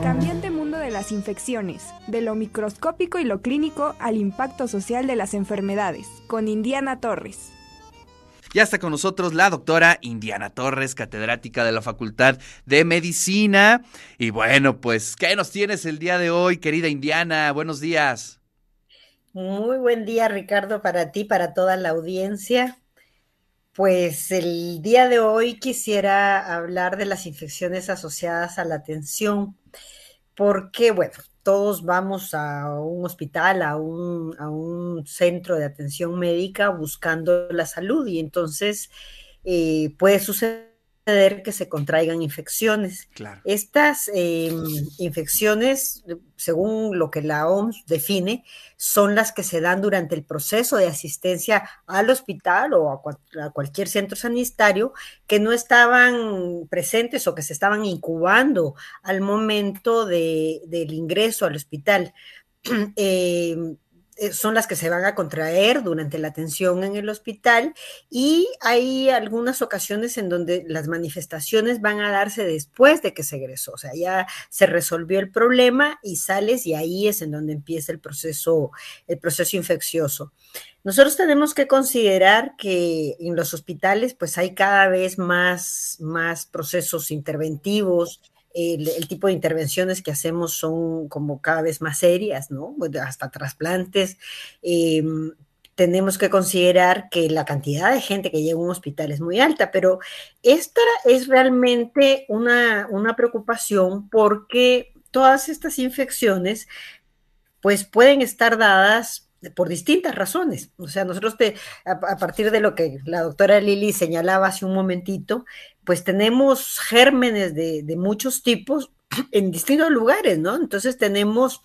El cambiante mundo de las infecciones, de lo microscópico y lo clínico al impacto social de las enfermedades, con Indiana Torres. Ya está con nosotros la doctora Indiana Torres, catedrática de la Facultad de Medicina. Y bueno, pues, ¿qué nos tienes el día de hoy, querida Indiana? Buenos días. Muy buen día, Ricardo, para ti, para toda la audiencia. Pues el día de hoy quisiera hablar de las infecciones asociadas a la atención, porque, bueno, todos vamos a un hospital, a un, a un centro de atención médica buscando la salud y entonces eh, puede suceder que se contraigan infecciones. Estas em, infecciones, según lo que la OMS define, son las que se dan durante el proceso de asistencia al hospital o a, cualquier centro sanitario que no estaban presentes o que se estaban incubando al momento del ingreso al hospital. Eh, son las que se van a contraer durante la atención en el hospital y hay algunas ocasiones en donde las manifestaciones van a darse después de que se egresó, o sea, ya se resolvió el problema y sales y ahí es en donde empieza el proceso, el proceso infeccioso. Nosotros tenemos que considerar que en los hospitales pues hay cada vez más, más procesos interventivos, el, tipo de intervenciones que hacemos son como cada vez más serias, ¿no? Hasta trasplantes. Em, tenemos que considerar que la cantidad de gente que llega a un hospital es muy alta, pero esta es realmente una, una preocupación porque todas estas infecciones pues pueden estar dadas por distintas razones. O sea, nosotros a, partir de lo que la doctora Lili señalaba hace un momentito, pues tenemos gérmenes de, muchos tipos en distintos lugares, ¿no? Entonces tenemos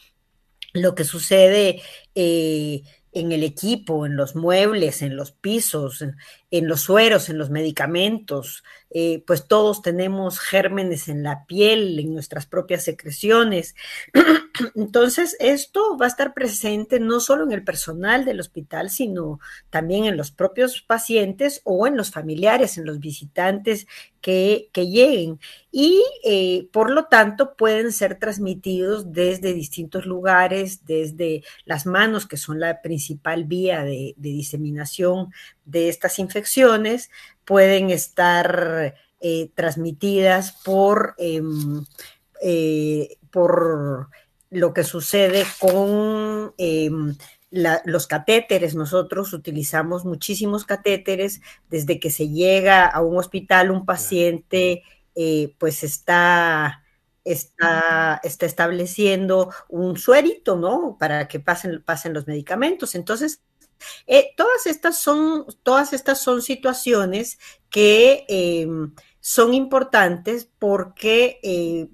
lo que sucede eh, en el equipo, en los muebles, en los pisos, en, los sueros, en los medicamentos, eh, pues todos tenemos gérmenes en la piel, en nuestras propias secreciones. Entonces, esto va a estar presente no solo en el personal del hospital, sino también en los propios pacientes o en los familiares, en los visitantes que, lleguen. Y eh, por lo tanto pueden ser transmitidos desde distintos lugares, desde las manos, que son la principal vía de, diseminación de estas infecciones, pueden estar eh, transmitidas por, em, eh, por lo que sucede con em, los catéteres. Nosotros utilizamos muchísimos catéteres desde que se llega a un hospital, un paciente eh, pues está, está, está estableciendo un suerito, ¿no? Para que pasen, pasen los medicamentos. Entonces, eh, todas, estas son, todas estas son situaciones que em, son importantes porque eh,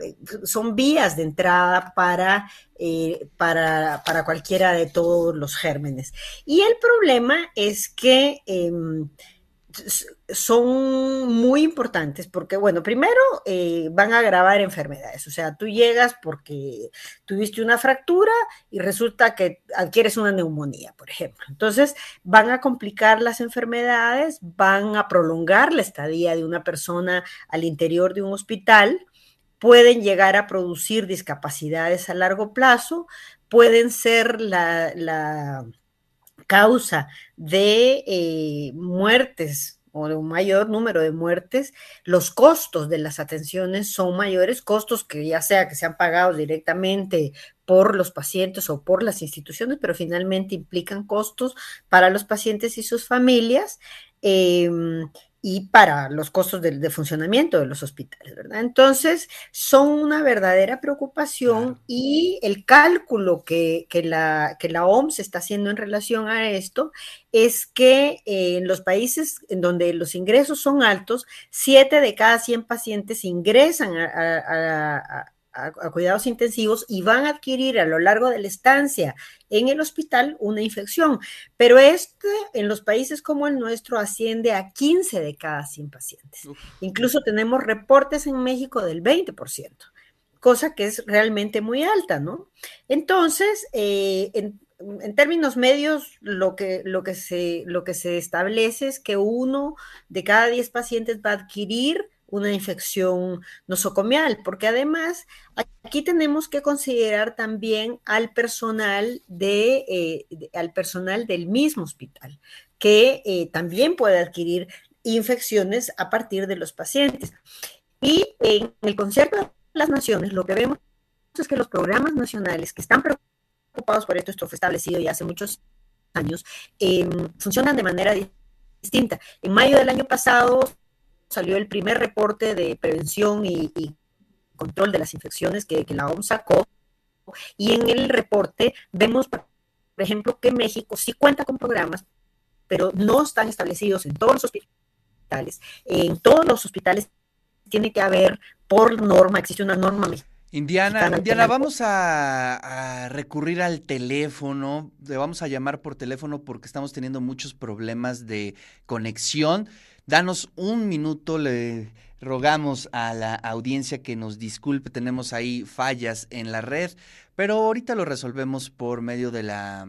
son vías de entrada para, eh, para, para, cualquiera de todos los gérmenes. Y el problema es que em, son muy importantes porque, bueno, primero eh, van a agravar enfermedades. O sea, tú llegas porque tuviste una fractura y resulta que adquieres una neumonía, por ejemplo. Entonces, van a complicar las enfermedades, van a prolongar la estadía de una persona al interior de un hospital, pueden llegar a producir discapacidades a largo plazo, pueden ser la causa de eh, muertes o de un mayor número de muertes, los costos de las atenciones son mayores, costos que ya sea que sean pagados directamente por los pacientes o por las instituciones, pero finalmente implican costos para los pacientes y sus familias. Em, y para los costos de, funcionamiento de los hospitales, ¿verdad? Entonces, son una verdadera preocupación y el cálculo que, la, que la OMS está haciendo en relación a esto es que eh, en los países en donde los ingresos son altos, siete de cada 100 pacientes ingresan a a, cuidados intensivos y van a adquirir a lo largo de la estancia en el hospital una infección. Pero este en los países como el nuestro asciende a 15 de cada 100 pacientes. Incluso tenemos reportes en México del 20%, cosa que es realmente muy alta, ¿no? Entonces, eh, en, términos medios, lo que, lo, que se, lo que se establece es que uno de cada 10 pacientes va a adquirir una infección nosocomial, porque además aquí tenemos que considerar también al personal, de, eh, al personal del mismo hospital, que eh, también puede adquirir infecciones a partir de los pacientes. Y en el concierto de las naciones, lo que vemos es que los programas nacionales que están preocupados por esto, esto fue establecido ya hace muchos años, em, funcionan de manera distinta. En mayo del año pasado salió el primer reporte de prevención y, control de las infecciones que, la OMS sacó, y en el reporte vemos, por ejemplo, que México sí cuenta con programas, pero no están establecidos en todos los hospitales. En todos los hospitales tiene que haber, por norma, existe una norma Indiana, Indiana, vamos a, recurrir al teléfono, le vamos a llamar por teléfono porque estamos teniendo muchos problemas de conexión. Danos un minuto, le rogamos a la audiencia que nos disculpe, tenemos ahí fallas en la red, pero ahorita lo resolvemos por medio de la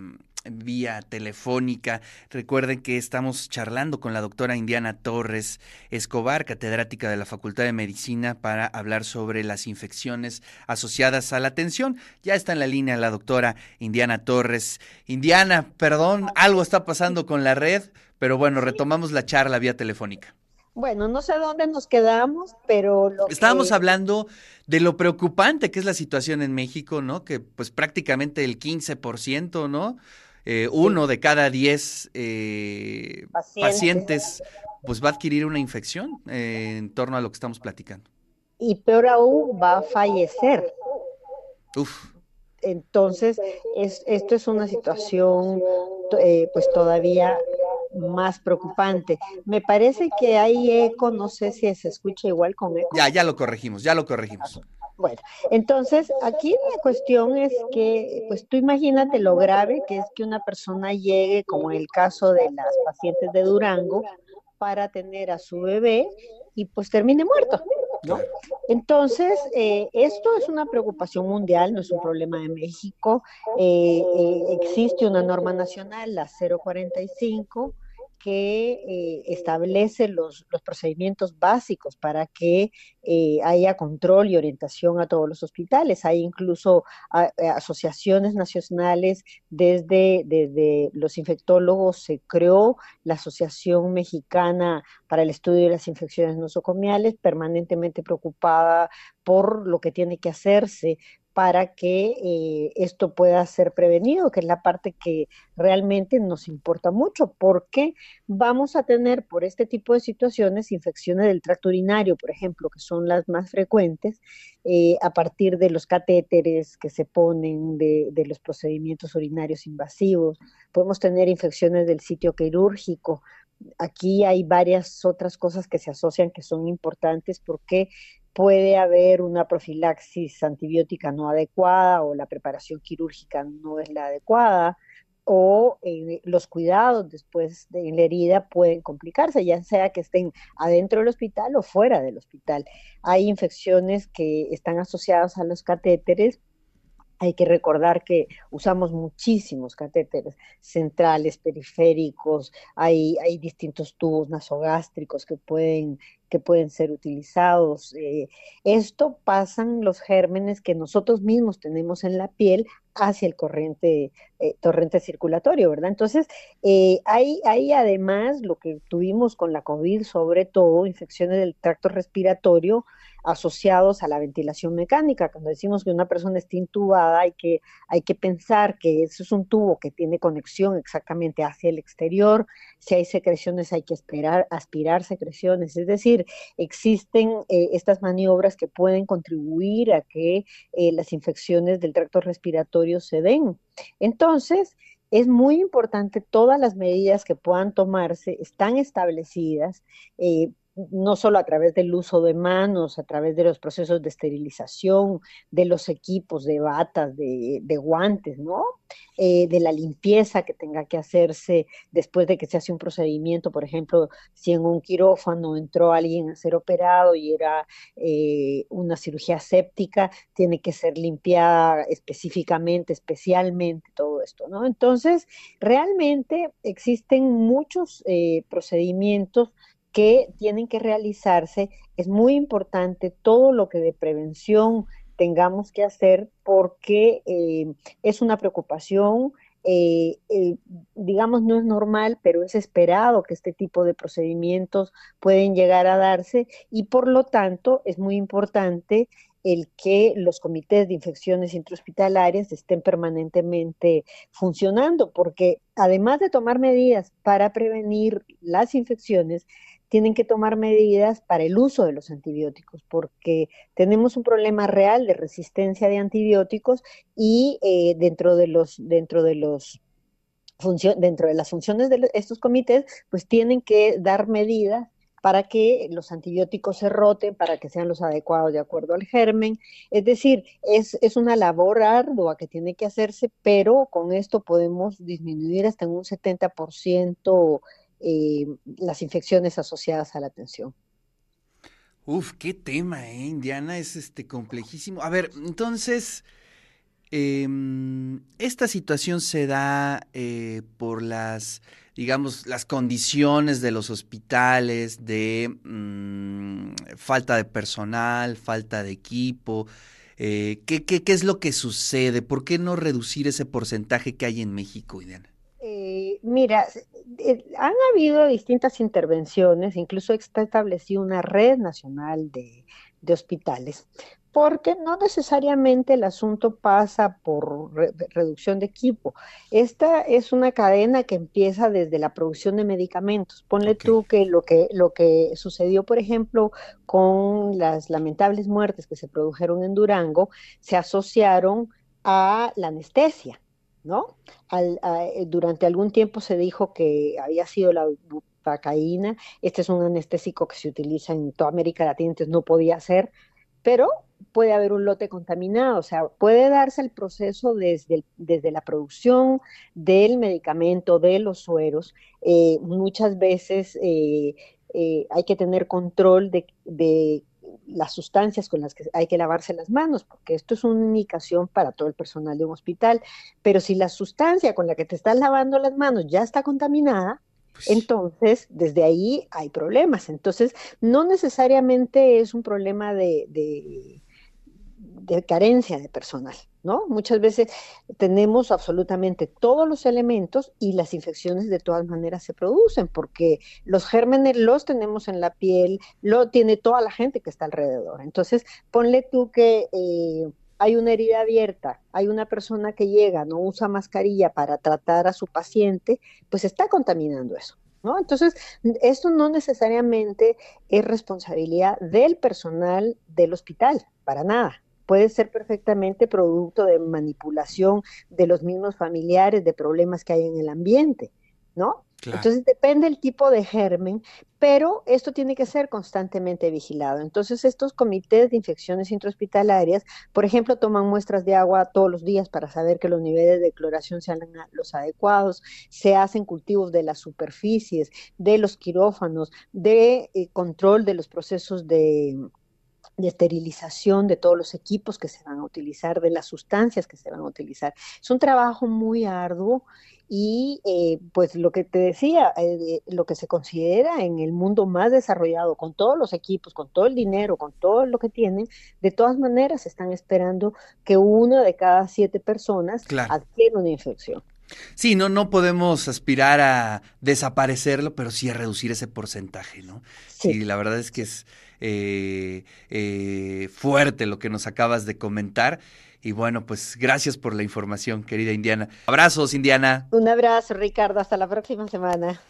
vía telefónica. Recuerden que estamos charlando con la doctora Indiana Torres Escobar, catedrática de la Facultad de Medicina, para hablar sobre las infecciones asociadas a la atención. Ya está en la línea la doctora Indiana Torres. Indiana, perdón, algo está pasando con la red, pero bueno, retomamos la charla vía telefónica. Bueno, no sé dónde nos quedamos, pero lo Estábamos hablando de lo preocupante que es la situación en México, ¿no? Que pues prácticamente el 15%, ¿no? Eh, uno de cada diez eh, pacientes. pues va a adquirir una infección eh, en torno a lo que estamos platicando. Y peor aún, va a fallecer. Uf. Entonces, es, esto es una situación pues todavía más preocupante. Me parece que hay eco, no sé si se escucha igual con eco. Ya, ya lo corregimos, ya lo corregimos. Bueno, entonces aquí la cuestión es que, pues tú imagínate lo grave que es que una persona llegue, como en el caso de las pacientes de Durango, para tener a su bebé y pues termine muerto. ¿no? Entonces, eh, esto es una preocupación mundial, no es un problema de México. Eh, eh, existe una norma nacional, la 045, que eh, establece los, procedimientos básicos para que eh, haya control y orientación a todos los hospitales. Hay incluso eh, asociaciones nacionales, desde, desde los infectólogos se creó la Asociación Mexicana para el Estudio de las Infecciones Nosocomiales, permanentemente preocupada por lo que tiene que hacerse para que eh, esto pueda ser prevenido, que es la parte que realmente nos importa mucho, porque vamos a tener por este tipo de situaciones infecciones del tracto urinario, por ejemplo, que son las más frecuentes, eh, a partir de los catéteres que se ponen, de, de los procedimientos urinarios invasivos, podemos tener infecciones del sitio quirúrgico, aquí hay varias otras cosas que se asocian que son importantes. Porque puede haber una profilaxis antibiótica no adecuada o la preparación quirúrgica no es la adecuada o eh, los cuidados después de la herida pueden complicarse, ya sea que estén adentro del hospital o fuera del hospital. Hay infecciones que están asociadas a los catéteres, hay que recordar que usamos muchísimos catéteres centrales, periféricos, hay, hay distintos tubos nasogástricos que pueden, que pueden ser utilizados. Eh, esto pasan los gérmenes que nosotros mismos tenemos en la piel hacia el corriente, eh, torrente circulatorio, ¿verdad? Entonces, eh, hay, hay además lo que tuvimos con la COVID, sobre todo infecciones del tracto respiratorio, asociados a la ventilación mecánica. Cuando decimos que una persona está intubada, hay que, hay que pensar que eso es un tubo que tiene conexión exactamente hacia el exterior. Si hay secreciones, hay que esperar, aspirar secreciones. Es decir, existen eh, estas maniobras que pueden contribuir a que eh, las infecciones del tracto respiratorio se den. Entonces, es muy importante todas las medidas que puedan tomarse, están establecidas, eh, no solo a través del uso de manos, a través de los procesos de esterilización, de los equipos, de batas, de, guantes, ¿no? Eh, de la limpieza que tenga que hacerse después de que se hace un procedimiento, por ejemplo, si en un quirófano entró alguien a ser operado y era eh, una cirugía séptica, tiene que ser limpiada específicamente, especialmente, todo esto, ¿no? Entonces, realmente existen muchos eh, procedimientos que tienen que realizarse. Es muy importante todo lo que de prevención tengamos que hacer porque eh, es una preocupación, eh, digamos, no es normal, pero es esperado que este tipo de procedimientos pueden llegar a darse y por lo tanto es muy importante el que los comités de infecciones intrahospitalarias estén permanentemente funcionando, porque además de tomar medidas para prevenir las infecciones, tienen que tomar medidas para el uso de los antibióticos, porque tenemos un problema real de resistencia de antibióticos y eh, dentro de los, dentro de los dentro de las funciones de estos comités, pues tienen que dar medidas para que los antibióticos se roten, para que sean los adecuados de acuerdo al germen. Es decir, es, una labor ardua que tiene que hacerse, pero con esto podemos disminuir hasta en un 70% eh, las infecciones asociadas a la atención. Uf, qué tema, ¿eh? Indiana, es este complejísimo. A ver, entonces, em, esta situación se da eh, por las digamos, las condiciones de los hospitales, de mm, falta de personal, falta de equipo. Eh, ¿qué, qué, qué, es lo que sucede? ¿Por qué no reducir ese porcentaje que hay en México, Idiana? Eh, mira, eh, han habido distintas intervenciones, incluso está establecido una red nacional de, de hospitales, porque no necesariamente el asunto pasa por reducción de equipo. Esta es una cadena que empieza desde la producción de medicamentos. Ponle tú que lo, que lo que sucedió, por ejemplo, con las lamentables muertes que se produjeron en Durango, se asociaron a la anestesia. ¿No? Eh, durante algún tiempo se dijo que había sido la bupacaína. Este es un anestésico que se utiliza en toda América Latina, entonces no podía ser, pero puede haber un lote contaminado, o sea, puede darse el proceso desde, desde la producción del medicamento, de los sueros. Eh, muchas veces eh, hay que tener control de, de las sustancias con las que hay que lavarse las manos, porque esto es una indicación para todo el personal de un hospital. Pero si la sustancia con la que te estás lavando las manos ya está contaminada, pues Entonces, desde ahí hay problemas. Entonces, no necesariamente es un problema de, de carencia de personal, ¿no? Muchas veces tenemos absolutamente todos los elementos y las infecciones de todas maneras se producen porque los gérmenes los tenemos en la piel, lo tiene toda la gente que está alrededor. Entonces, ponle tú que eh, hay una herida abierta, hay una persona que llega, no usa mascarilla para tratar a su paciente, pues está contaminando eso. ¿No? Entonces, esto no necesariamente es responsabilidad del personal del hospital, para nada puede ser perfectamente producto de manipulación de los mismos familiares, de problemas que hay en el ambiente, ¿no? Entonces depende el tipo de germen, pero esto tiene que ser constantemente vigilado. Entonces estos comités de infecciones intrahospitalarias, por ejemplo, toman muestras de agua todos los días para saber que los niveles de cloración sean los adecuados, se hacen cultivos de las superficies, de los quirófanos, de eh, control de los procesos de de esterilización de todos los equipos que se van a utilizar, de las sustancias que se van a utilizar. Es un trabajo muy arduo y eh, pues lo que te decía, eh, lo que se considera en el mundo más desarrollado, con todos los equipos, con todo el dinero, con todo lo que tienen, de todas maneras están esperando que una de cada siete personas adquiera una infección. Sí, no, no podemos aspirar a desaparecerlo, pero sí a reducir ese porcentaje, ¿no? Sí, la verdad es que es eh, eh, fuerte lo que nos acabas de comentar. Y bueno, pues gracias por la información, querida Indiana. Abrazos, Indiana. Un abrazo, Ricardo. Hasta la próxima semana.